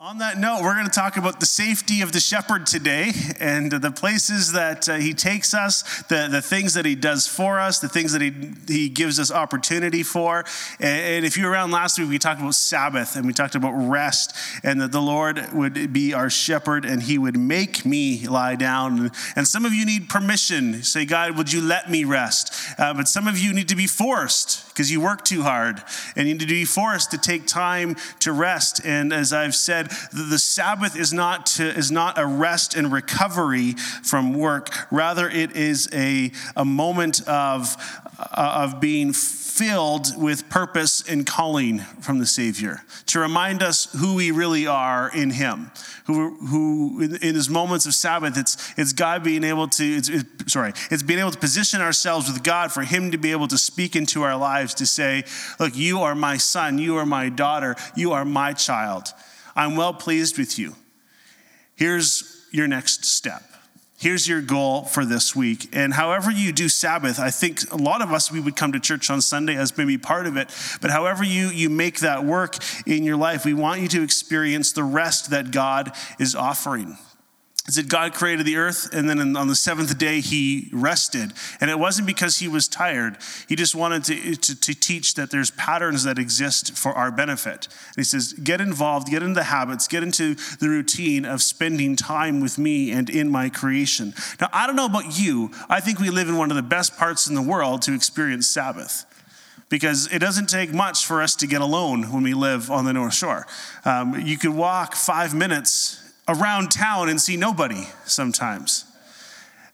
On that note, we're going to talk about the safety of the shepherd today and the places that uh, he takes us, the, the things that he does for us, the things that he, he gives us opportunity for. And, and if you were around last week, we talked about Sabbath and we talked about rest and that the Lord would be our shepherd and he would make me lie down. And some of you need permission. Say, God, would you let me rest? Uh, but some of you need to be forced because you work too hard and you need to be forced to take time to rest. And as I've said, the Sabbath is not, to, is not a rest and recovery from work. Rather, it is a, a moment of, uh, of being filled with purpose and calling from the Savior to remind us who we really are in Him. Who, who in, in His moments of Sabbath, it's, it's God being able to, it's, sorry, it's being able to position ourselves with God for Him to be able to speak into our lives to say, Look, you are my son, you are my daughter, you are my child. I'm well pleased with you. Here's your next step. Here's your goal for this week. And however you do Sabbath, I think a lot of us, we would come to church on Sunday as maybe part of it. But however you, you make that work in your life, we want you to experience the rest that God is offering is that God created the earth, and then on the seventh day he rested. And it wasn't because he was tired. He just wanted to, to, to, teach that there's patterns that exist for our benefit. And he says, get involved, get into the habits, get into the routine of spending time with me and in my creation. Now, I don't know about you, I think we live in one of the best parts in the world to experience Sabbath because it doesn't take much for us to get alone when we live on the North Shore. Um, you could walk five minutes around town and see nobody sometimes.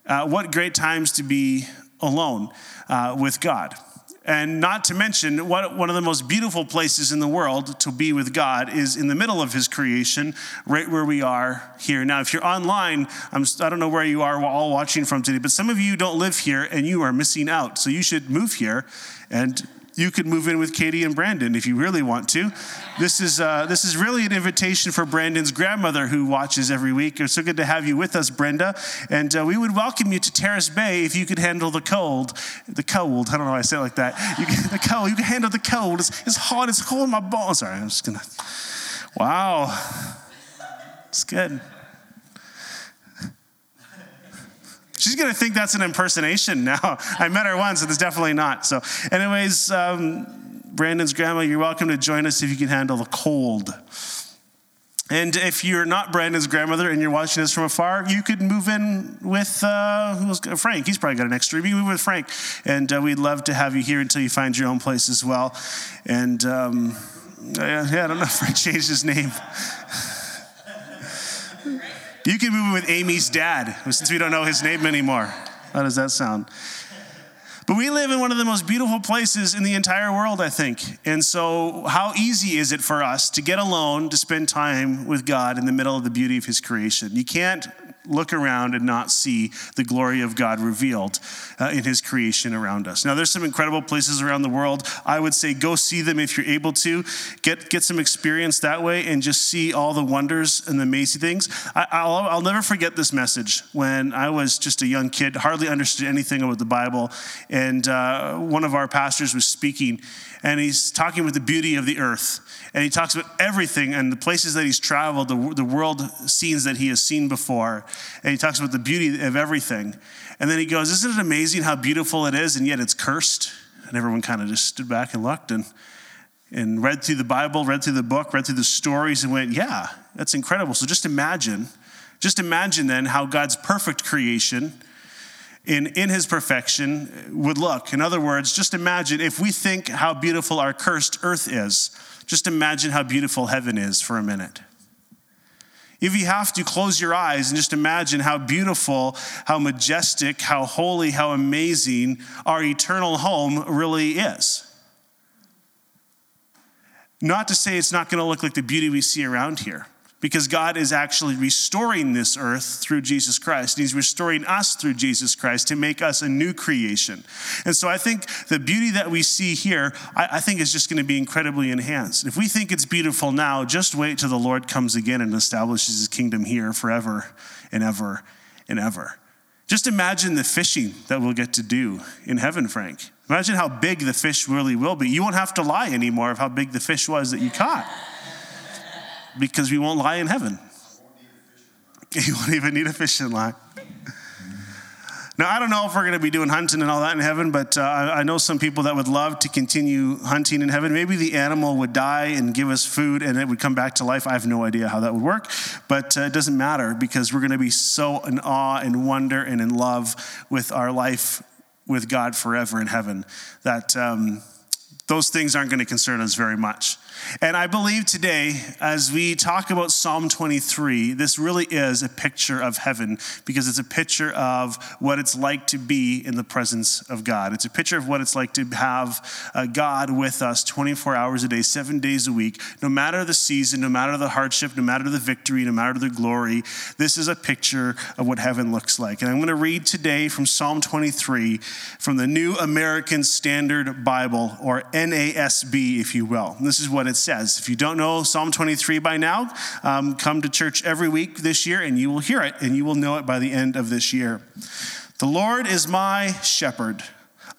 Uh, what great times to be alone uh, with God. And not to mention, what, one of the most beautiful places in the world to be with God is in the middle of His creation, right where we are here. Now, if you're online, I'm, I don't know where you are all watching from today, but some of you don't live here and you are missing out. So you should move here and you could move in with Katie and Brandon if you really want to. This is, uh, this is really an invitation for Brandon's grandmother who watches every week. It's so good to have you with us, Brenda. And uh, we would welcome you to Terrace Bay if you could handle the cold. The cold, I don't know why I say it like that. You can, the cold, you can handle the cold. It's, it's hot, it's cold in my bones. Sorry, I'm just gonna, wow. It's good. She's going to think that's an impersonation now. I met her once, and it's definitely not. So, anyways, um, Brandon's grandma, you're welcome to join us if you can handle the cold. And if you're not Brandon's grandmother and you're watching this from afar, you could move in with uh, who's, Frank. He's probably got an extra. You can move with Frank, and uh, we'd love to have you here until you find your own place as well. And um, yeah, I don't know if Frank changed his name. You can move in with Amy's dad, since we don't know his name anymore. How does that sound? But we live in one of the most beautiful places in the entire world, I think. And so, how easy is it for us to get alone, to spend time with God in the middle of the beauty of His creation? You can't look around and not see the glory of God revealed uh, in his creation around us. Now, there's some incredible places around the world. I would say go see them if you're able to. Get, get some experience that way and just see all the wonders and the amazing things. I, will I'll never forget this message when I was just a young kid, hardly understood anything about the Bible. And uh, one of our pastors was speaking, and he's talking about the beauty of the earth. And he talks about everything and the places that he's traveled, the, the world scenes that he has seen before. And he talks about the beauty of everything. And then he goes, Isn't it amazing how beautiful it is, and yet it's cursed? And everyone kind of just stood back and looked and, and read through the Bible, read through the book, read through the stories, and went, Yeah, that's incredible. So just imagine, just imagine then how God's perfect creation in, in his perfection uh, would look. In other words, just imagine if we think how beautiful our cursed earth is, just imagine how beautiful heaven is for a minute. If you have to close your eyes and just imagine how beautiful, how majestic, how holy, how amazing our eternal home really is. Not to say it's not going to look like the beauty we see around here because God is actually restoring this earth through Jesus Christ. He's restoring us through Jesus Christ to make us a new creation. And so I think the beauty that we see here, I, I think is just going to be incredibly enhanced. If we think it's beautiful now, just wait till the Lord comes again and establishes His kingdom here forever and ever and ever. Just imagine the fishing that we'll get to do in heaven, Frank. Imagine how big the fish really will be. You won't have to lie anymore of how big the fish was that you caught. Because we won't lie in heaven. You won't even need a fishing line. Now, I don't know if we're going to be doing hunting and all that in heaven, but uh, I know some people that would love to continue hunting in heaven. Maybe the animal would die and give us food and it would come back to life. I have no idea how that would work, but uh, it doesn't matter because we're going to be so in awe and wonder and in love with our life with God forever in heaven that um, those things aren't going to concern us very much. And I believe today, as we talk about Psalm 23, this really is a picture of heaven because it's a picture of what it's like to be in the presence of God. It's a picture of what it's like to have uh, God with us 24 hours a day, seven days a week, no matter the season, no matter the hardship, no matter the victory, no matter the glory. This is a picture of what heaven looks like. And I'm going to read today from Psalm 23 from the New American Standard Bible, or NASB, if you will. And this is what it says. If you don't know Psalm 23 by now, um, come to church every week this year and you will hear it and you will know it by the end of this year. The Lord is my shepherd.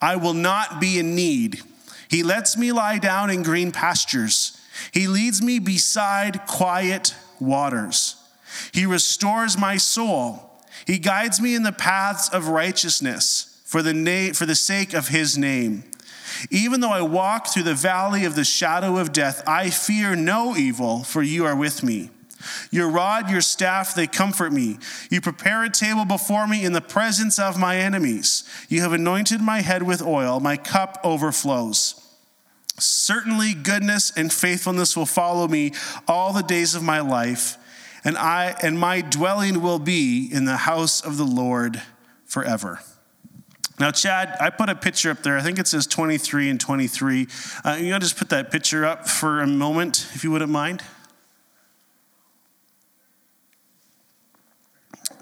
I will not be in need. He lets me lie down in green pastures. He leads me beside quiet waters. He restores my soul. He guides me in the paths of righteousness for the, na- for the sake of his name. Even though I walk through the valley of the shadow of death, I fear no evil, for you are with me. Your rod, your staff, they comfort me. You prepare a table before me in the presence of my enemies. You have anointed my head with oil, my cup overflows. Certainly, goodness and faithfulness will follow me all the days of my life, and I and my dwelling will be in the house of the Lord forever. Now, Chad, I put a picture up there. I think it says 23 and 23. Uh, you know, just put that picture up for a moment, if you wouldn't mind.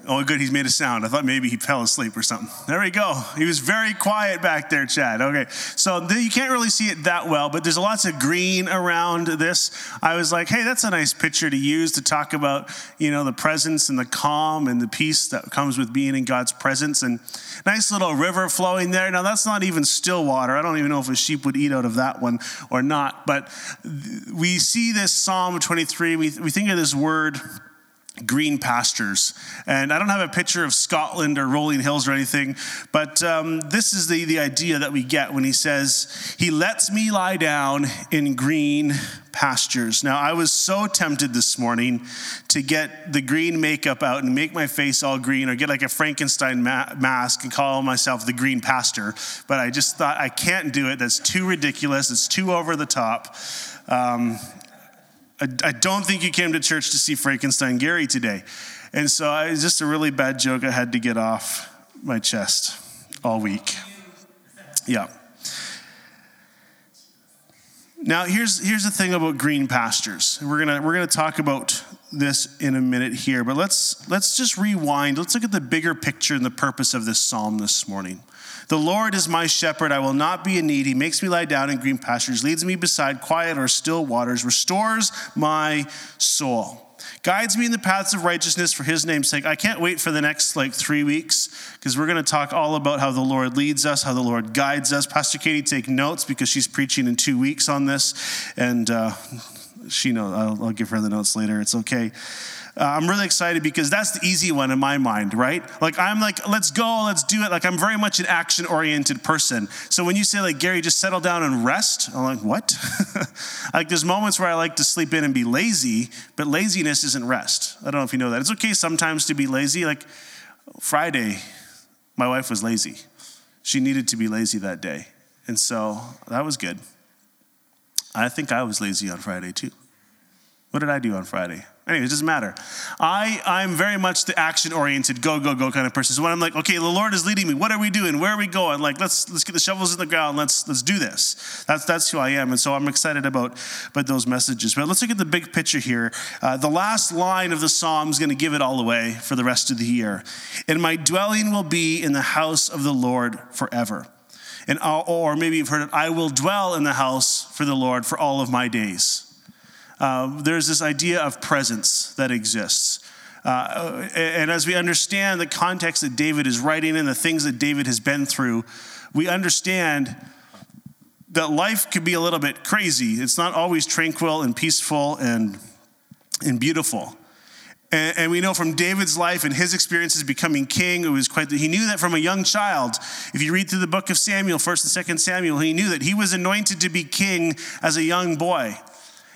Oh, good, he's made a sound. I thought maybe he fell asleep or something. There we go. He was very quiet back there, Chad. Okay, so you can't really see it that well, but there's lots of green around this. I was like, hey, that's a nice picture to use to talk about, you know, the presence and the calm and the peace that comes with being in God's presence. And nice little river flowing there. Now, that's not even still water. I don't even know if a sheep would eat out of that one or not. But we see this Psalm 23, we, we think of this word green pastures. And I don't have a picture of Scotland or rolling hills or anything, but um, this is the, the idea that we get when he says, He lets me lie down in green pastures. Now, I was so tempted this morning to get the green makeup out and make my face all green or get like a Frankenstein ma- mask and call myself the green pastor, but I just thought I can't do it. That's too ridiculous, it's too over the top. Um, I, I don't think you came to church to see Frankenstein Gary today. And so I, it's just a really bad joke I had to get off my chest all week. Yeah. Now here's here's the thing about green pastures. We're gonna we're gonna talk about this in a minute here, but let's let's just rewind. Let's look at the bigger picture and the purpose of this psalm this morning. The Lord is my shepherd. I will not be in need. He makes me lie down in green pastures, leads me beside quiet or still waters, restores my soul guides me in the paths of righteousness for his name's sake. I can't wait for the next like three weeks because we're going to talk all about how the Lord leads us, how the Lord guides us. Pastor Katie, take notes because she's preaching in two weeks on this. And uh, she knows, I'll, I'll give her the notes later. It's okay. Uh, I'm really excited because that's the easy one in my mind, right? Like, I'm like, let's go, let's do it. Like, I'm very much an action oriented person. So when you say, like, Gary, just settle down and rest, I'm like, what? like, there's moments where I like to sleep in and be lazy, but laziness isn't rest. I don't know if you know that. It's okay sometimes to be lazy. Like, Friday, my wife was lazy. She needed to be lazy that day. And so that was good. I think I was lazy on Friday too. What did I do on Friday? Anyway, it doesn't matter. I, I'm very much the action oriented, go, go, go kind of person. So when I'm like, okay, the Lord is leading me, what are we doing? Where are we going? Like, let's let's get the shovels in the ground, let's let's do this. That's that's who I am. And so I'm excited about, about those messages. But let's look at the big picture here. Uh, the last line of the psalm is going to give it all away for the rest of the year. And my dwelling will be in the house of the Lord forever. And or maybe you've heard it, I will dwell in the house for the Lord for all of my days. Uh, there's this idea of presence that exists. Uh, and as we understand the context that David is writing and the things that David has been through, we understand that life could be a little bit crazy. It's not always tranquil and peaceful and and beautiful. And, and, we know from David's life and his experiences becoming king, it was quite, he knew that from a young child. If you read through the book of Samuel, 1st and 2nd Samuel, he knew that he was anointed to be king as a young boy.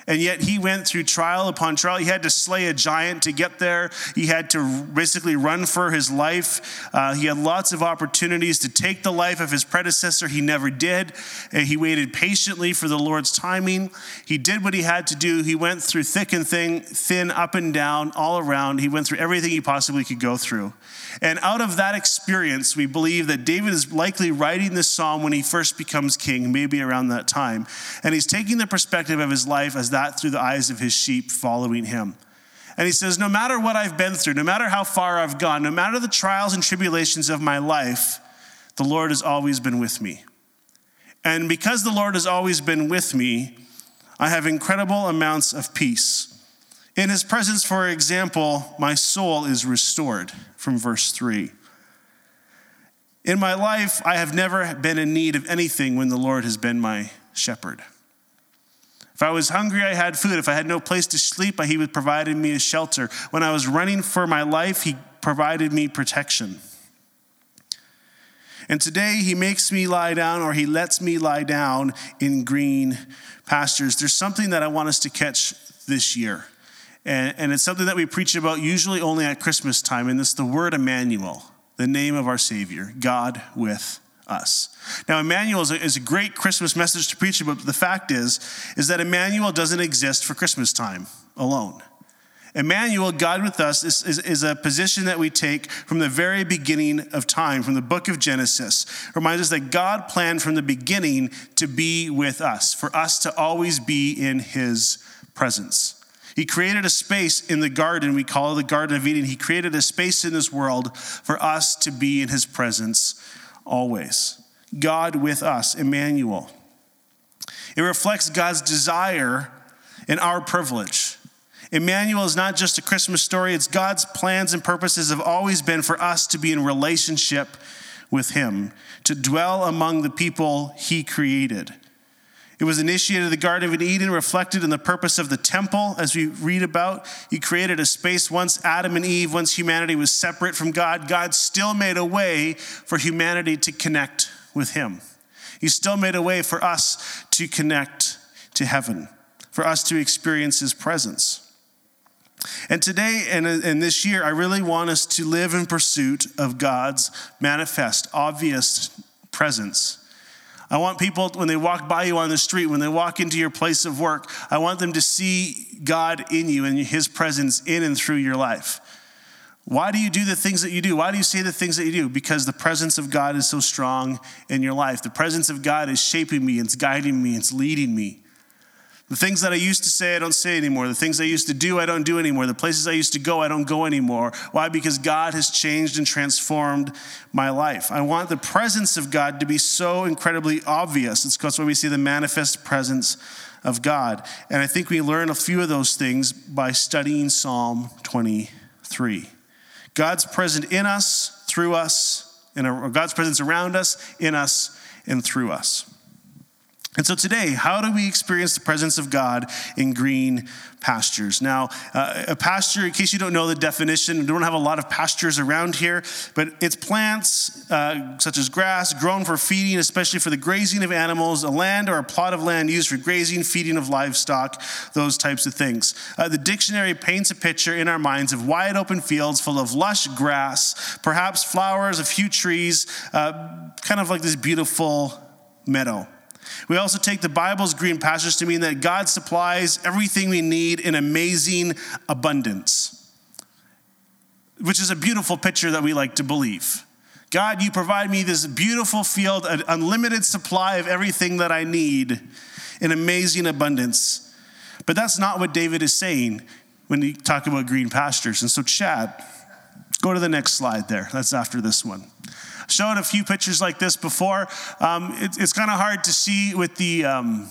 And yet he went through trial upon trial. He had to slay a giant to get there. He had to basically run for his life. Uh, he had lots of opportunities to take the life of his predecessor. He never did. And he waited patiently for the Lord's timing. He did what he had to do. He went through thick and thin, thin, up and down, all around. He went through everything he possibly could go through. And out of that experience, we believe that David is likely writing this psalm when he first becomes king, maybe around that time. And he's taking the perspective of his life as that that through the eyes of his sheep following him. And he says, No matter what I've been through, no matter how far I've gone, no matter the trials and tribulations of my life, the Lord has always been with me. And because the Lord has always been with me, I have incredible amounts of peace. In his presence, for example, my soul is restored, from verse 3. In my life, I have never been in need of anything when the Lord has been my shepherd. If I was hungry, I had food. If I had no place to sleep, he was providing me a shelter. When I was running for my life, he provided me protection. And today he makes me lie down or he lets me lie down in green pastures. There's something that I want us to catch this year. And, and it's something that we preach about usually only at Christmas time, and it's the word Emmanuel, the name of our Savior, God with us. Now, Emmanuel is a, is a, great Christmas message to preach but the fact is, is that Emmanuel doesn't exist for Christmas time alone. Emmanuel, God with us, is, is, is, a position that we take from the very beginning of time, from the book of Genesis. It reminds us that God planned from the beginning to be with us, for us to always be in his presence. He created a space in the garden, we call the Garden of Eden. He created a space in this world for us to be in his presence always. God with us, Emmanuel. It reflects God's desire and our privilege. Emmanuel is not just a Christmas story, it's God's plans and purposes have always been for us to be in relationship with Him, to dwell among the people He created. It was initiated in the Garden of Eden, reflected in the purpose of the temple, as we read about. He created a space once Adam and Eve, once humanity was separate from God, God still made a way for humanity to connect with Him. He still made a way for us to connect to heaven, for us to experience His presence. And today and, and this year, I really want us to live in pursuit of God's manifest, obvious presence I want people, when they walk by you on the street, when they walk into your place of work, I want them to see God in you and His presence in and through your life. Why do you do the things that you do? Why do you say the things that you do? Because the presence of God is so strong in your life. The presence of God is shaping me, it's guiding me, it's leading me. The things that I used to say, I don't say anymore. The things I used to do, I don't do anymore. The places I used to go, I don't go anymore. Why? Because God has changed and transformed my life. I want the presence of God to be so incredibly obvious. It's that's why we see the manifest presence of God. And I think we learn a few of those things by studying Psalm 23. God's present in us, through us, and God's presence around us, in us, and through us. And so today, how do we experience the presence of God in green pastures? Now, uh, a pasture, in case you don't know the definition, we don't have a lot of pastures around here, but it's plants uh, such as grass grown for feeding, especially for the grazing of animals, a land or a plot of land used for grazing, feeding of livestock, those types of things. Uh, the dictionary paints a picture in our minds of wide open fields full of lush grass, perhaps flowers, a few trees, uh, kind of like this beautiful meadow. We also take the Bible's green pastures to mean that God supplies everything we need in amazing abundance, which is a beautiful picture that we like to believe. God, you provide me this beautiful field, an unlimited supply of everything that I need in amazing abundance. But that's not what David is saying when you talk about green pastures. And so, Chad, go to the next slide there. That's after this one shown a few pictures like this before. Um, it, it's kind of hard to see with the. Um,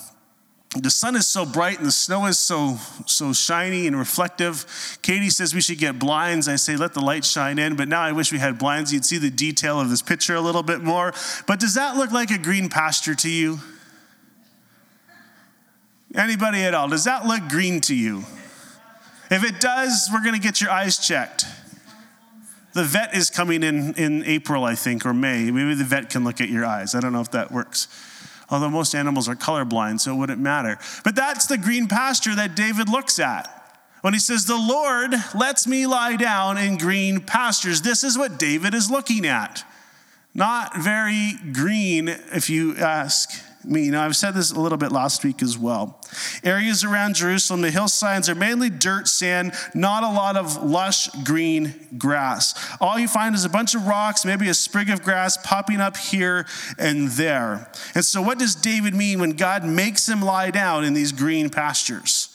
the sun is so bright and the snow is so so shiny and reflective. Katie says we should get blinds. I say let the light shine in, but now I wish we had blinds. You'd see the detail of this picture a little bit more. But does that look like a green pasture to you? Anybody at all? Does that look green to you? If it does, we're going to get your eyes checked. The vet is coming in in April, I think, or May. Maybe the vet can look at your eyes. I don't know if that works. Although most animals are colorblind, so it wouldn't matter. But that's the green pasture that David looks at. When he says, The Lord lets me lie down in green pastures, this is what David is looking at. Not very green, if you ask me. Now, I've said this a little bit last week as well. Areas around Jerusalem, the hillsides are mainly dirt, sand, not a lot of lush green grass. All you find is a bunch of rocks, maybe a sprig of grass popping up here and there. And so, what does David mean when God makes him lie down in these green pastures?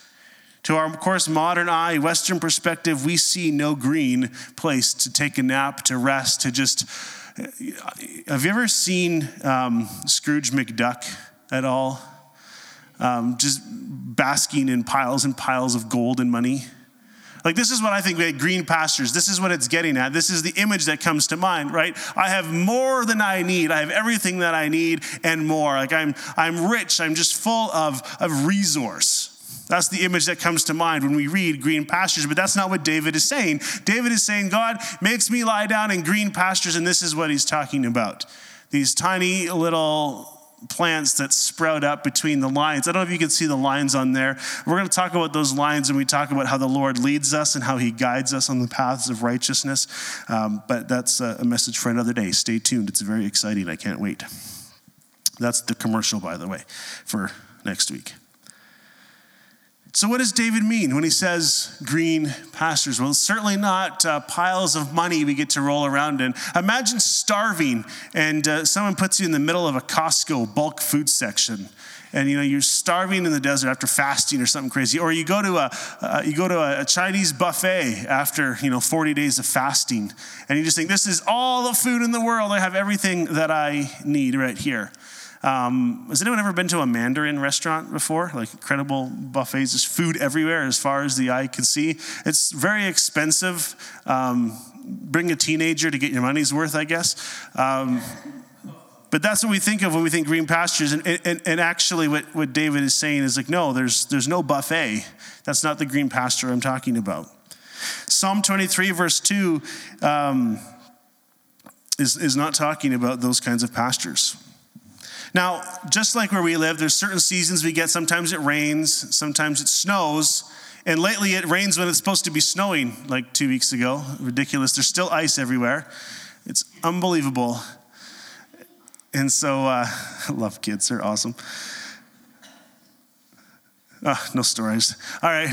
To our, of course, modern eye, Western perspective, we see no green place to take a nap, to rest, to just have you ever seen um, Scrooge McDuck at all? Um, just basking in piles and piles of gold and money. Like, this is what I think green pastures, this is what it's getting at. This is the image that comes to mind, right? I have more than I need. I have everything that I need and more. Like, I'm, I'm rich. I'm just full of, of resource. That's the image that comes to mind when we read green pastures, but that's not what David is saying. David is saying, God makes me lie down in green pastures, and this is what he's talking about. These tiny little plants that sprout up between the lines. I don't know if you can see the lines on there. We're going to talk about those lines and we talk about how the Lord leads us and how he guides us on the paths of righteousness. Um, but that's a message for another day. Stay tuned. It's very exciting. I can't wait. That's the commercial, by the way, for next week. So, what does David mean when he says green pastures? Well, certainly not uh, piles of money we get to roll around in. Imagine starving and uh, someone puts you in the middle of a Costco bulk food section. And you know you're starving in the desert after fasting or something crazy, or you go to a uh, you go to a, a Chinese buffet after you know 40 days of fasting, and you just think this is all the food in the world. I have everything that I need right here. Um, has anyone ever been to a Mandarin restaurant before? Like incredible buffets, just food everywhere as far as the eye can see. It's very expensive. Um, bring a teenager to get your money's worth, I guess. Um, but that's what we think of when we think green pastures. And, and, and, actually, what, what David is saying is like, no, there's, there's no buffet. That's not the green pasture I'm talking about. Psalm 23, verse 2, um, is, is not talking about those kinds of pastures. Now, just like where we live, there's certain seasons we get. Sometimes it rains, sometimes it snows. And lately it rains when it's supposed to be snowing, like two weeks ago. Ridiculous. There's still ice everywhere. It's unbelievable. And so uh, I love kids, they're awesome. Oh, no stories. All right.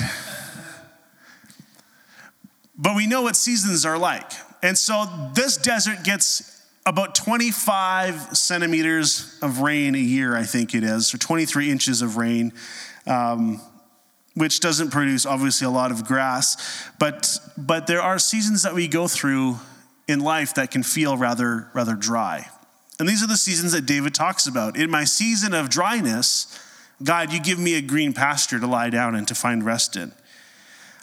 But we know what seasons are like. And so this desert gets about 25 centimeters of rain a year, I think it is, or 23 inches of rain, um, which doesn't produce obviously a lot of grass. But, but there are seasons that we go through in life that can feel rather, rather dry. And these are the seasons that David talks about. In my season of dryness, God, you give me a green pasture to lie down and to find rest in.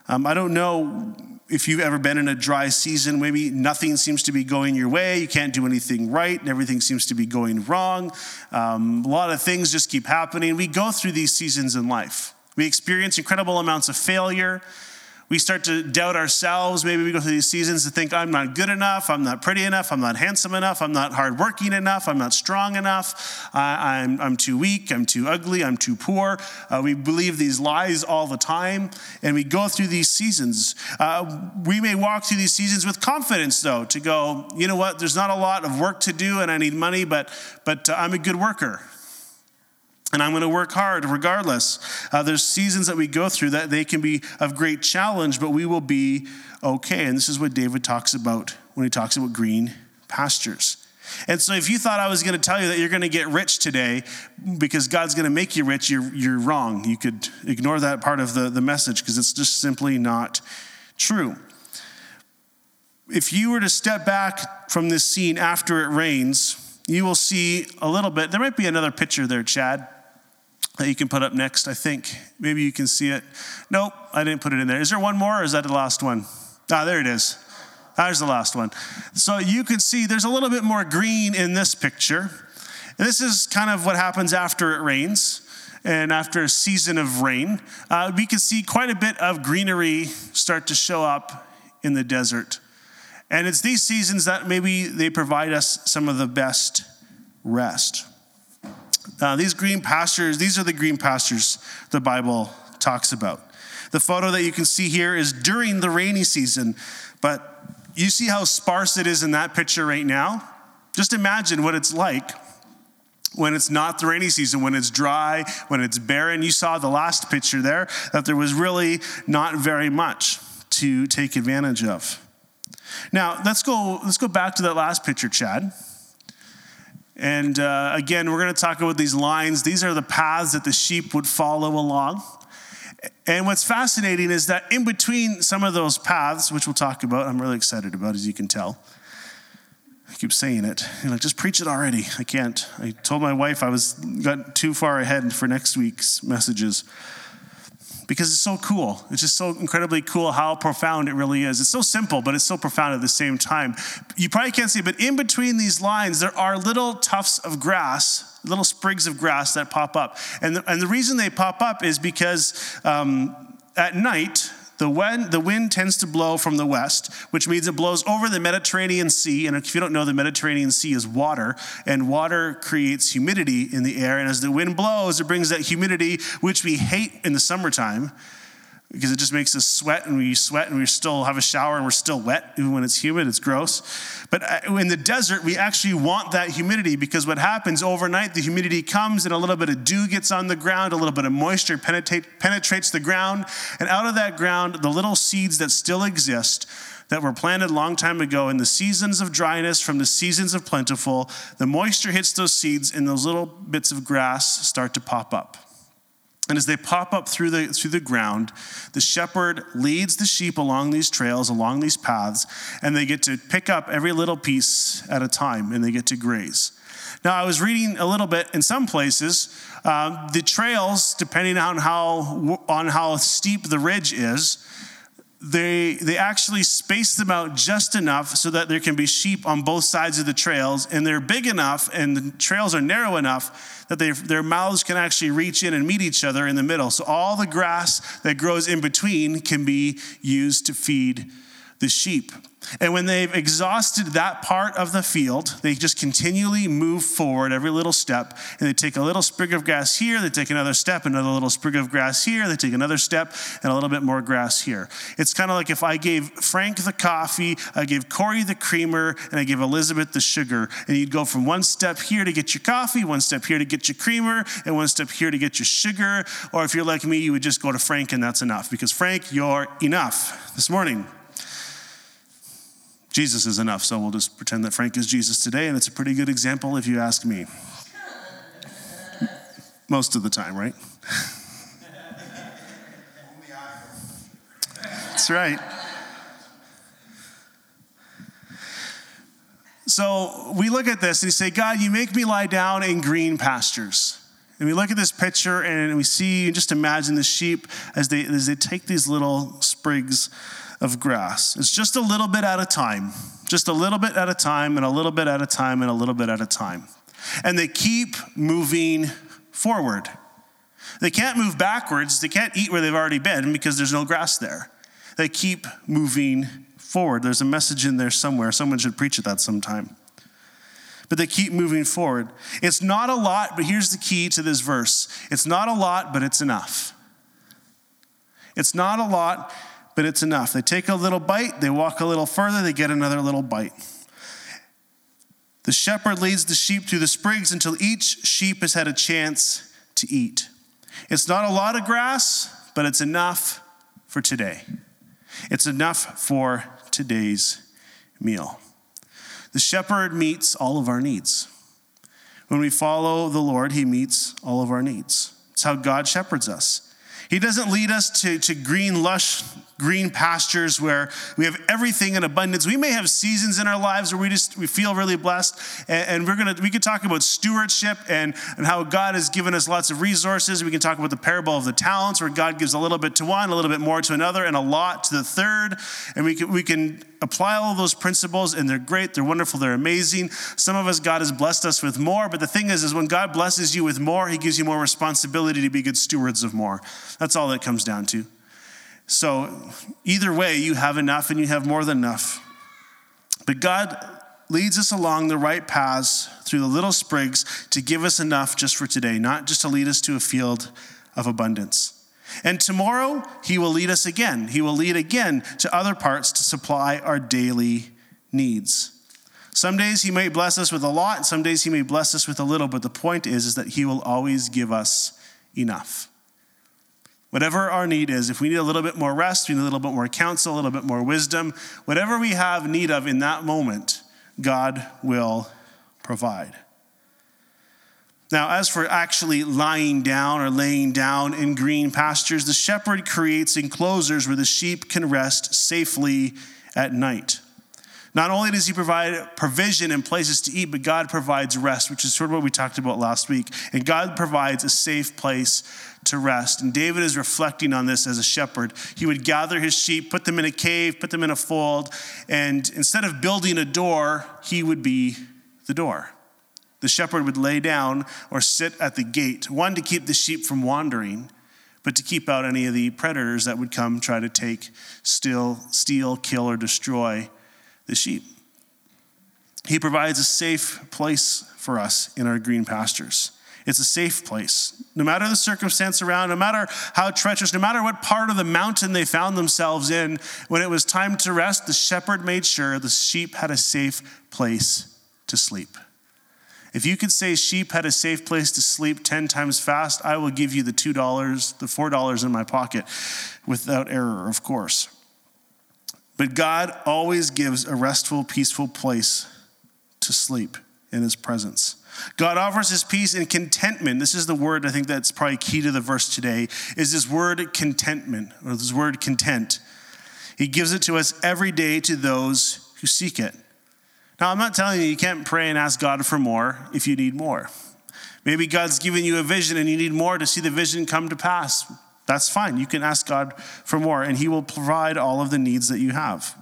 Um, I don't know if you've ever been in a dry season, maybe nothing seems to be going your way, you can't do anything right, and everything seems to be going wrong. Um, a lot of things just keep happening. We go through these seasons in life. We experience incredible amounts of failure. We start to doubt ourselves. Maybe we go through these seasons to think, I'm not good enough, I'm not pretty enough, I'm not handsome enough, I'm not hardworking enough, I'm not strong enough, I'm, I'm too weak, I'm too ugly, I'm too poor. Uh, we believe these lies all the time, and we go through these seasons. Uh, we may walk through these seasons with confidence, though, to go, you know what, there's not a lot of work to do, and I need money, but, but uh, I'm a good worker and I'm going to work hard regardless. Uh, there's seasons that we go through that they can be of great challenge, but we will be okay. And this is what David talks about when he talks about green pastures. And so, if you thought I was going to tell you that you're going to get rich today because God's going to make you rich, you're, you're wrong. You could ignore that part of the, the message because it's just simply not true. If you were to step back from this scene after it rains, you will see a little bit. There might be another picture there, Chad that you can put up next, I think. Maybe you can see it. Nope, I didn't put it in there. Is there one more or is that the last one? Ah, there it is. There's the last one. So you can see there's a little bit more green in this picture. And this is kind of what happens after it rains. and after a season of rain, uh, we can see quite a bit of greenery start to show up in the desert. And it's these seasons that maybe they provide us some of the best rest. Uh, these green pastures, these are the green pastures the Bible talks about. The photo that you can see here is during the rainy season, but you see how sparse it is in that picture right now? Just imagine what it's like when it's not the rainy season, when it's dry, when it's barren. You saw the last picture there that there was really not very much to take advantage of. Now, let's go, let's go back to that last picture, Chad. And uh, again, we're going to talk about these lines. These are the paths that the sheep would follow along. And what's fascinating is that in between some of those paths, which we'll talk about, I'm really excited about, as you can tell. I keep saying it. You're like, just preach it already. I can't. I told my wife I was got too far ahead for next week's messages because it's so cool. It's just so incredibly cool how profound it really is. It's so simple, but it's so profound at the same time. You probably can't see but in between these lines, there are little tufts of grass, little sprigs of grass that pop up. And the, and the reason they pop up is because um, at night, the wind, the wind tends to blow from the west, which means it blows over the Mediterranean Sea. And if you don't know, the Mediterranean Sea is water, and water creates humidity in the air. And as the wind blows, it brings that humidity, which we hate in the summertime because it just makes us sweat and we sweat and we still have a shower and we're still wet even when it's humid it's gross. But uh, in the desert we actually want that humidity because what happens overnight the humidity comes and a little bit of dew gets on the ground a little bit of moisture penetrates the ground. And out of that ground the little seeds that still exist that were planted a long time ago in the seasons of dryness from the seasons of plentiful the moisture hits those seeds and those little bits of grass start to pop up and as they pop up through the, through the ground, the shepherd leads the sheep along these trails, along these paths, and they get to pick up every little piece at a time and they get to graze. Now, I was reading a little bit in some places, um, the trails, depending on how, on how steep the ridge is, they, they actually space them out just enough so that there can be sheep on both sides of the trails, and they're big enough and the trails are narrow enough that they, their mouths can actually reach in and meet each other in the middle. So all the grass that grows in between can be used to feed the sheep. And when they've exhausted that part of the field, they just continually move forward every little step. And they take a little sprig of grass here, they take another step, another little sprig of grass here, they take another step, and a little bit more grass here. It's kind of like if I gave Frank the coffee, I gave Corey the creamer, and I gave Elizabeth the sugar. And you'd go from one step here to get your coffee, one step here to get your creamer, and one step here to get your sugar. Or if you're like me, you would just go to Frank, and that's enough. Because Frank, you're enough this morning. Jesus is enough, so we'll just pretend that Frank is Jesus today, and it's a pretty good example if you ask me. Most of the time, right? That's right. So we look at this and we say, God, you make me lie down in green pastures. And we look at this picture and we see, and just imagine the sheep as they, as they take these little sprigs of grass. It's just a little bit at a time, just a little bit at a time, and a little bit at a time, and a little bit at a time. And they keep moving forward. They can't move backwards, they can't eat where they've already been because there's no grass there. They keep moving forward. There's a message in there somewhere. Someone should preach it that sometime. But they keep moving forward. It's not a lot, but here's the key to this verse it's not a lot, but it's enough. It's not a lot, but it's enough. They take a little bite, they walk a little further, they get another little bite. The shepherd leads the sheep through the sprigs until each sheep has had a chance to eat. It's not a lot of grass, but it's enough for today. It's enough for today's meal. The shepherd meets all of our needs. When we follow the Lord, he meets all of our needs. It's how God shepherds us. He doesn't lead us to, to green, lush green pastures where we have everything in abundance. We may have seasons in our lives where we just we feel really blessed, and, and we're gonna we could talk about stewardship and and how God has given us lots of resources. We can talk about the parable of the talents, where God gives a little bit to one, a little bit more to another, and a lot to the third. And we can we can apply all those principles and they're great, they're wonderful, they're amazing. Some of us, God has blessed us with more, but the thing is, is when God blesses you with more, He gives you more responsibility to be good stewards of more. That's all it comes down to. So either way, you have enough and you have more than enough. But God leads us along the right paths through the little sprigs to give us enough just for today, not just to lead us to a field of abundance. And tomorrow, He will lead us again. He will lead again to other parts to supply our daily needs. Some days He may bless us with a lot, some days He may bless us with a little, but the point is, is that He will always give us enough. Whatever our need is, if we need a little bit more rest, we need a little bit more counsel, a little bit more wisdom, whatever we have need of in that moment, God will provide. Now, as for actually lying down or laying down in green pastures, the shepherd creates enclosures where the sheep can rest safely at night. Not only does he provide provision and places to eat, but God provides rest, which is sort of what we talked about last week. And God provides a safe place to rest. And David is reflecting on this as a shepherd. He would gather his sheep, put them in a cave, put them in a fold, and instead of building a door, he would be the door. The shepherd would lay down or sit at the gate, one to keep the sheep from wandering, but to keep out any of the predators that would come try to take, steal, steal, kill, or destroy the sheep. He provides a safe place for us in our green pastures. It's a safe place. No matter the circumstance around, no matter how treacherous, no matter what part of the mountain they found themselves in, when it was time to rest, the shepherd made sure the sheep had a safe place to sleep. If you could say sheep had a safe place to sleep 10 times fast, I will give you the $2, the $4 in my pocket without error, of course. But God always gives a restful, peaceful place to sleep in his presence. God offers his peace and contentment. This is the word I think that's probably key to the verse today is this word contentment or this word content. He gives it to us every day to those who seek it. Now, I'm not telling you you can't pray and ask God for more if you need more. Maybe God's given you a vision and you need more to see the vision come to pass. That's fine. You can ask God for more, and He will provide all of the needs that you have.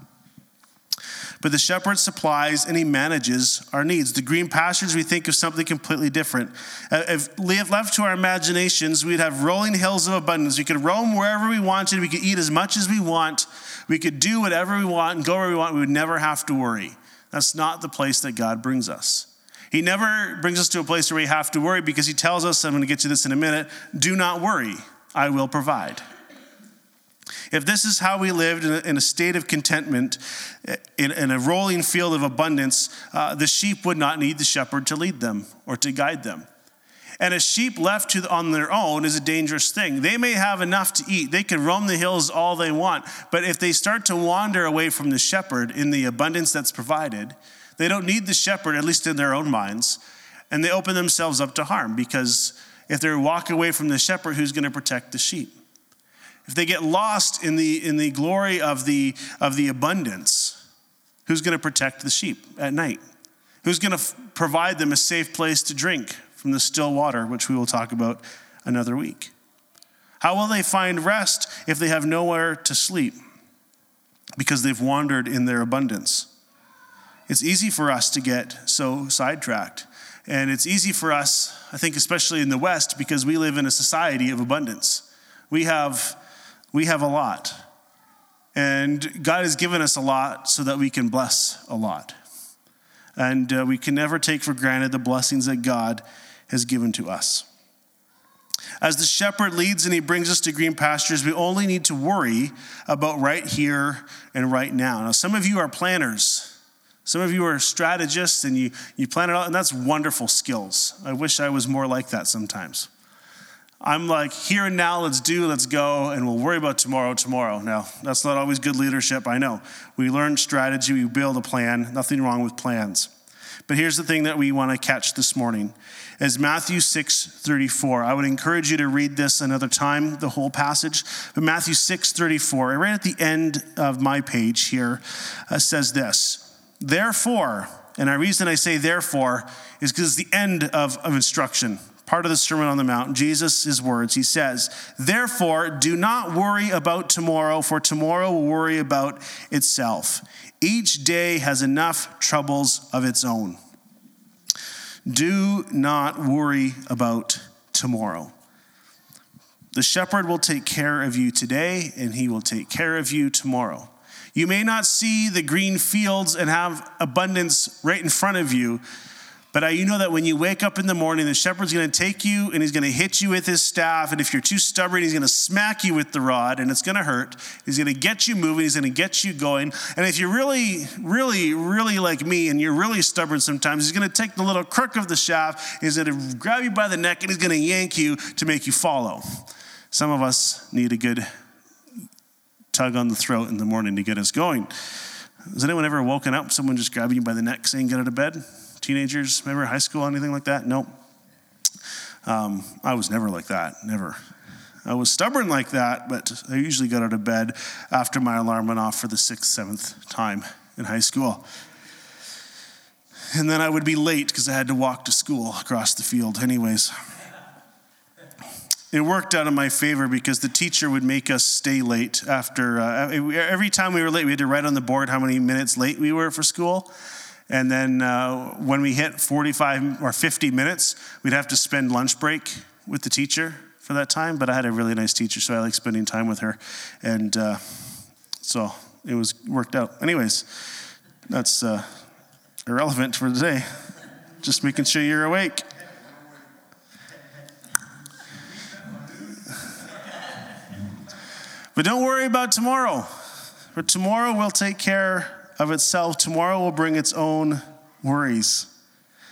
But the shepherd supplies and he manages our needs. The green pastures, we think of something completely different. Uh, if left to our imaginations, we'd have rolling hills of abundance. We could roam wherever we wanted. We could eat as much as we want. We could do whatever we want and go where we want. We would never have to worry. That's not the place that God brings us. He never brings us to a place where we have to worry because he tells us, I'm going to get to this in a minute, do not worry. I will provide. If this is how we lived in a, state of contentment, in, a rolling field of abundance, uh, the sheep would not need the shepherd to lead them or to guide them. And a sheep left to, on their own is a dangerous thing. They may have enough to eat, they can roam the hills all they want, but if they start to wander away from the shepherd in the abundance that's provided, they don't need the shepherd, at least in their own minds, and they open themselves up to harm because if they walk away from the shepherd, who's going to protect the sheep? If they get lost in the, in the glory of the, of the abundance, who's going to protect the sheep at night? Who's going to f- provide them a safe place to drink from the still water, which we will talk about another week? How will they find rest if they have nowhere to sleep because they've wandered in their abundance? It's easy for us to get so sidetracked. And it's easy for us, I think, especially in the West, because we live in a society of abundance. We have, we have a lot. And God has given us a lot so that we can bless a lot. And uh, we can never take for granted the blessings that God has given to us. As the shepherd leads and he brings us to green pastures, we only need to worry about right here and right now. Now, some of you are planners. Some of you are strategists and you, you plan it out, and that's wonderful skills. I wish I was more like that sometimes. I'm like, here and now, let's do, let's go, and we'll worry about tomorrow, tomorrow. Now, that's not always good leadership, I know. We learn strategy, we build a plan, nothing wrong with plans. But here's the thing that we want to catch this morning is Matthew 6 34. I would encourage you to read this another time, the whole passage. But Matthew 6 34, right at the end of my page here, uh, says this Therefore, and the reason I say therefore is because it's the end of, of instruction. Part of the Sermon on the Mount, Jesus, his words, he says, Therefore, do not worry about tomorrow, for tomorrow will worry about itself. Each day has enough troubles of its own. Do not worry about tomorrow. The shepherd will take care of you today, and he will take care of you tomorrow. You may not see the green fields and have abundance right in front of you, but you know that when you wake up in the morning, the shepherd's going to take you and he's going to hit you with his staff. And if you're too stubborn, he's going to smack you with the rod and it's going to hurt. He's going to get you moving. He's going to get you going. And if you're really, really, really like me and you're really stubborn sometimes, he's going to take the little crook of the shaft, he's going to grab you by the neck and he's going to yank you to make you follow. Some of us need a good tug on the throat in the morning to get us going. Has anyone ever woken up, someone just grabbing you by the neck saying, get out of bed? Teenagers, remember high school, anything like that? Nope. Um, I was never like that, never. I was stubborn like that, but I usually got out of bed after my alarm went off for the sixth, seventh time in high school. And then I would be late because I had to walk to school across the field, anyways it worked out in my favor because the teacher would make us stay late after uh, every time we were late we had to write on the board how many minutes late we were for school and then uh, when we hit 45 or 50 minutes we'd have to spend lunch break with the teacher for that time but i had a really nice teacher so i like spending time with her. And uh, so it was worked out. Anyways that's uh, irrelevant for today just making sure you're awake. But don't worry about tomorrow, for tomorrow we'll take care of itself. Tomorrow will bring its own worries.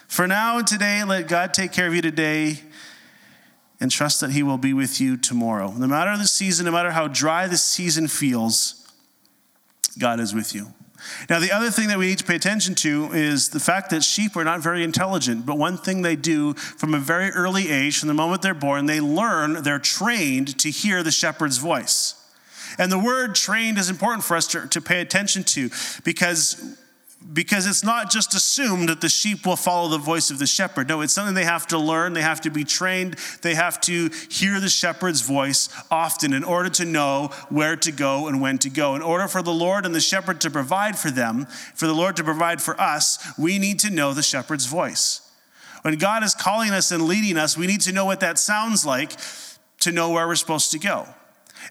For now and today, let God take care of you today and trust that He will be with you tomorrow. No matter the season, no matter how dry the season feels, God is with you. Now, the other thing that we need to pay attention to is the fact that sheep are not very intelligent, but one thing they do from a very early age, from the moment they're born, they learn, they're trained to hear the shepherd's voice. And the word trained is important for us to, to pay attention to because because it's not just assumed that the sheep will follow the voice of the shepherd. No, it's something they have to learn, they have to be trained, they have to hear the shepherd's voice often in order to know where to go and when to go. In order for the Lord and the shepherd to provide for them, for the Lord to provide for us, we need to know the shepherd's voice. When God is calling us and leading us, we need to know what that sounds like to know where we're supposed to go.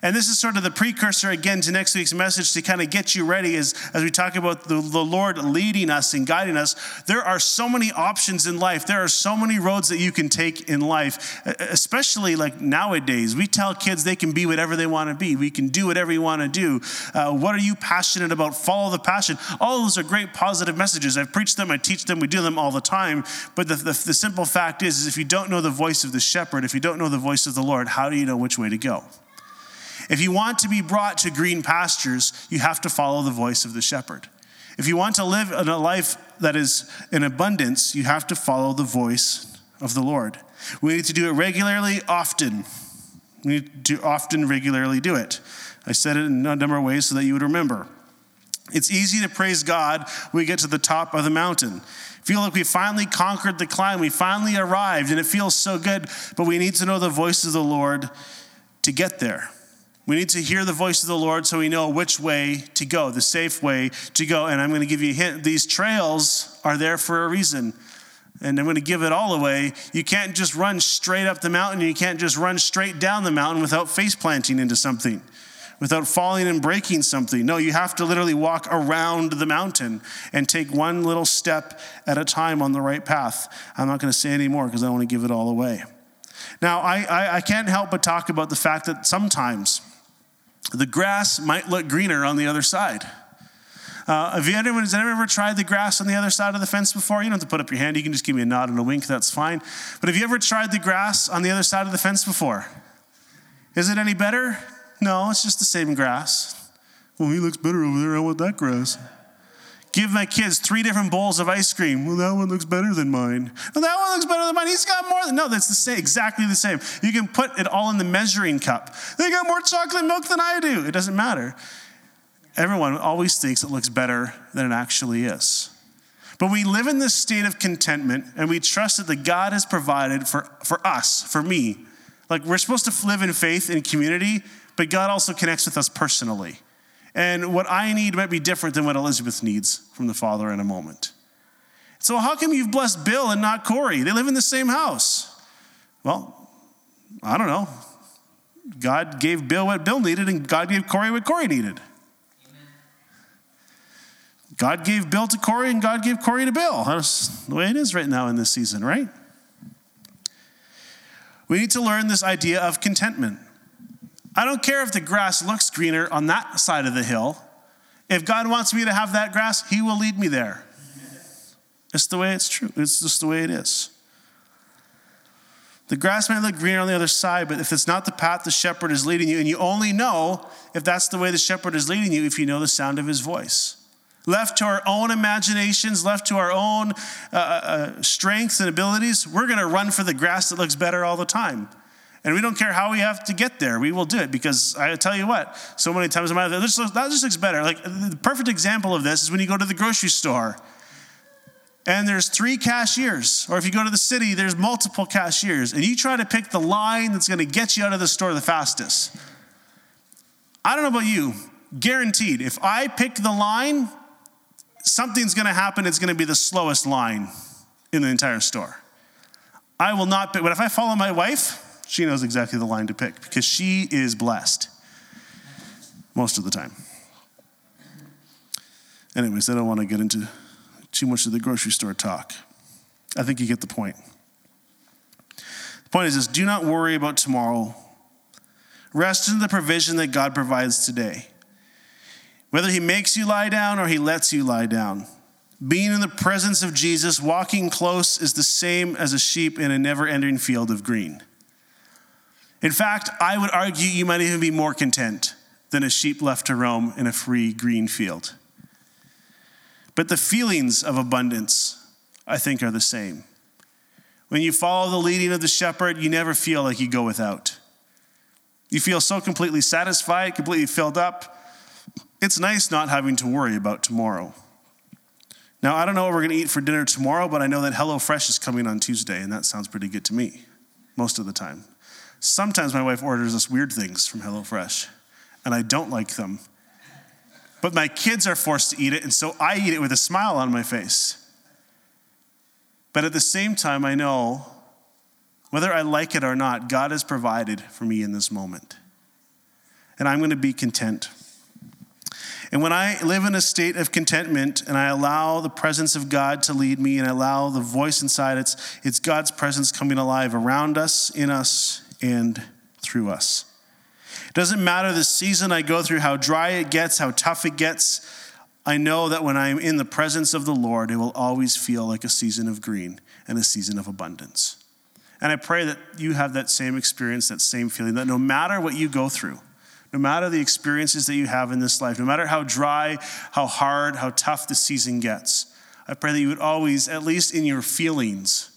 And this is sort of the precursor again to next week's message to kind of get you ready as, as we talk about the, the Lord leading us and guiding us. There are so many options in life. There are so many roads that you can take in life, especially like nowadays. We tell kids they can be whatever they want to be. We can do whatever you want to do. Uh, what are you passionate about? Follow the passion. All those are great positive messages. I've preached them, I teach them, we do them all the time. But the, the, the simple fact is, is if you don't know the voice of the shepherd, if you don't know the voice of the Lord, how do you know which way to go? If you want to be brought to green pastures, you have to follow the voice of the shepherd. If you want to live in a life that is in abundance, you have to follow the voice of the Lord. We need to do it regularly, often. We need to often, regularly do it. I said it in a number of ways so that you would remember. It's easy to praise God when we get to the top of the mountain. Feel like we finally conquered the climb, we finally arrived, and it feels so good, but we need to know the voice of the Lord to get there. We need to hear the voice of the Lord so we know which way to go, the safe way to go. And I'm going to give you a hint these trails are there for a reason. And I'm going to give it all away. You can't just run straight up the mountain. You can't just run straight down the mountain without face planting into something, without falling and breaking something. No, you have to literally walk around the mountain and take one little step at a time on the right path. I'm not going to say any more because I want to give it all away. Now, I, I, I can't help but talk about the fact that sometimes, the grass might look greener on the other side. Uh, have you anyone, has anyone ever tried the grass on the other side of the fence before? You don't have to put up your hand. You can just give me a nod and a wink. That's fine. But have you ever tried the grass on the other side of the fence before? Is it any better? No, it's just the same grass. Well, he looks better over there. I want that grass give my kids three different bowls of ice cream. Well, that one looks better than mine. Well, that one looks better than mine. He's got more than, no, that's the same, exactly the same. You can put it all in the measuring cup. They got more chocolate milk than I do. It doesn't matter. Everyone always thinks it looks better than it actually is. But we live in this state of contentment and we trust that the God has provided for, for us, for me. Like we're supposed to live in faith in community, but God also connects with us personally. And what I need might be different than what Elizabeth needs from the Father in a moment. So, how come you've blessed Bill and not Corey? They live in the same house. Well, I don't know. God gave Bill what Bill needed, and God gave Corey what Corey needed. God gave Bill to Corey, and God gave Corey to Bill. That's the way it is right now in this season, right? We need to learn this idea of contentment. I don't care if the grass looks greener on that side of the hill. If God wants me to have that grass, He will lead me there. It's the way it's true. It's just the way it is. The grass may look greener on the other side, but if it's not the path the shepherd is leading you, and you only know if that's the way the shepherd is leading you if you know the sound of his voice. Left to our own imaginations, left to our own uh, uh, uh strengths and abilities, we're going to run for the grass that looks better all the time. And we don't care how we have to get there. We will do it because I tell you what, so many times in my life, that just looks better. Like the perfect example of this is when you go to the grocery store and there's three cashiers, or if you go to the city, there's multiple cashiers, and you try to pick the line that's going to get you out of the store the fastest. I don't know about you, guaranteed, if I pick the line, something's going to happen. It's going to be the slowest line in the entire store. I will not pick, but if I follow my wife, she knows exactly the line to pick because she is blessed most of the time. Anyways, I don't want to get into too much of the grocery store talk. I think you get the point. The point is this do not worry about tomorrow. Rest in the provision that God provides today. Whether He makes you lie down or He lets you lie down, being in the presence of Jesus, walking close, is the same as a sheep in a never ending field of green. In fact, I would argue you might even be more content than a sheep left to roam in a free green field. But the feelings of abundance, I think, are the same. When you follow the leading of the shepherd, you never feel like you go without. You feel so completely satisfied, completely filled up. It's nice not having to worry about tomorrow. Now, I don't know what we're going to eat for dinner tomorrow, but I know that HelloFresh is coming on Tuesday, and that sounds pretty good to me most of the time. Sometimes my wife orders us weird things from HelloFresh, and I don't like them. But my kids are forced to eat it, and so I eat it with a smile on my face. But at the same time, I know whether I like it or not, God has provided for me in this moment. And I'm going to be content. And when I live in a state of contentment and I allow the presence of God to lead me and I allow the voice inside, it's, it's God's presence coming alive around us, in us, and through us. It doesn't matter the season I go through, how dry it gets, how tough it gets. I know that when I'm in the presence of the Lord, it will always feel like a season of green and a season of abundance. And I pray that you have that same experience, that same feeling, that no matter what you go through, no matter the experiences that you have in this life, no matter how dry, how hard, how tough the season gets, I pray that you would always, at least in your feelings,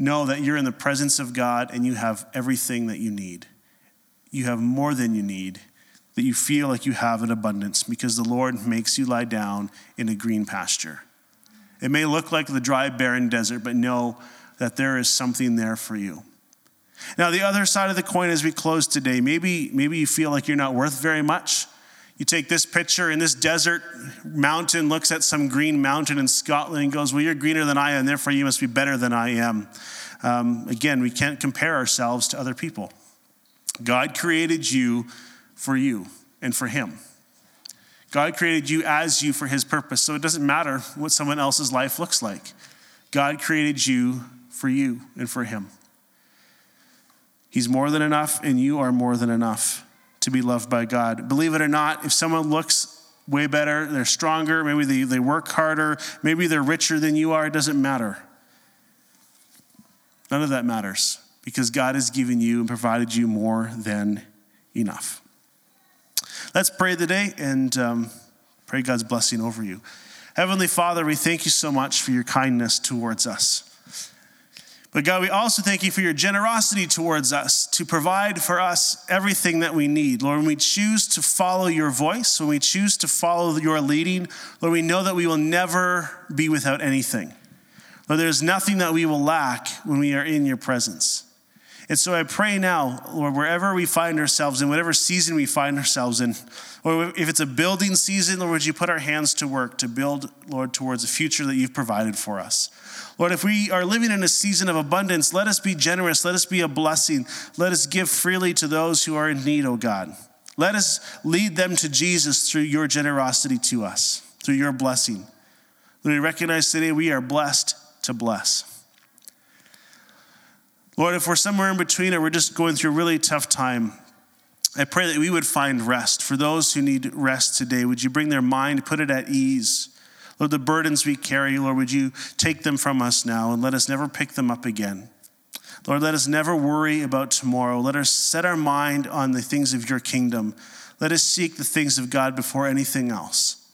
know that you're in the presence of God and you have everything that you need. You have more than you need, that you feel like you have in abundance because the Lord makes you lie down in a green pasture. It may look like the dry, barren desert, but know that there is something there for you. Now, the other side of the coin as we close today, maybe, maybe you feel like you're not worth very much. You take this picture, and this desert mountain looks at some green mountain in Scotland and goes, Well, you're greener than I am, therefore you must be better than I am. Um, again, we can't compare ourselves to other people. God created you for you and for Him. God created you as you for His purpose, so it doesn't matter what someone else's life looks like. God created you for you and for Him. He's more than enough, and you are more than enough to be loved by God. Believe it or not, if someone looks way better, they're stronger, maybe they, they work harder, maybe they're richer than you are, it doesn't matter. None of that matters because God has given you and provided you more than enough. Let's pray today and um, pray God's blessing over you. Heavenly Father, we thank you so much for your kindness towards us. But God, we also thank you for your generosity towards us to provide for us everything that we need. Lord, when we choose to follow your voice, when we choose to follow your leading, Lord, we know that we will never be without anything. Lord, there's nothing that we will lack when we are in your presence. And so I pray now, Lord, wherever we find ourselves in, whatever season we find ourselves in, or if it's a building season, Lord, would you put our hands to work to build, Lord, towards a future that you've provided for us? Lord, if we are living in a season of abundance, let us be generous. Let us be a blessing. Let us give freely to those who are in need, O oh God. Let us lead them to Jesus through your generosity to us, through your blessing. Lord, we recognize today we are blessed to bless. Lord, if we're somewhere in between or we're just going through a really tough time, I pray that we would find rest. For those who need rest today, would you bring their mind, put it at ease? Lord, the burdens we carry, Lord, would you take them from us now and let us never pick them up again. Lord, let us never worry about tomorrow. Let us set our mind on the things of your kingdom. Let us seek the things of God before anything else.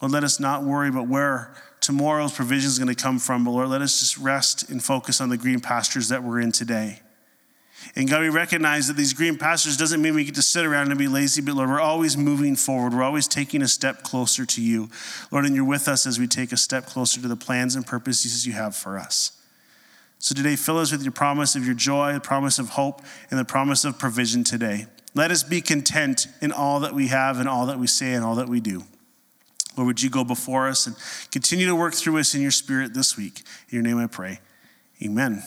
Lord, let us not worry about where tomorrow's provision is going to come from, but Lord, let us just rest and focus on the green pastures that we're in today. And God, we recognize that these green pastures doesn't mean we get to sit around and be lazy, but Lord, we're always moving forward. We're always taking a step closer to you. Lord, and you're with us as we take a step closer to the plans and purposes you have for us. So today, fill us with your promise of your joy, the promise of hope, and the promise of provision today. Let us be content in all that we have and all that we say and all that we do. Lord, would you go before us and continue to work through us in your spirit this week? In your name I pray. Amen.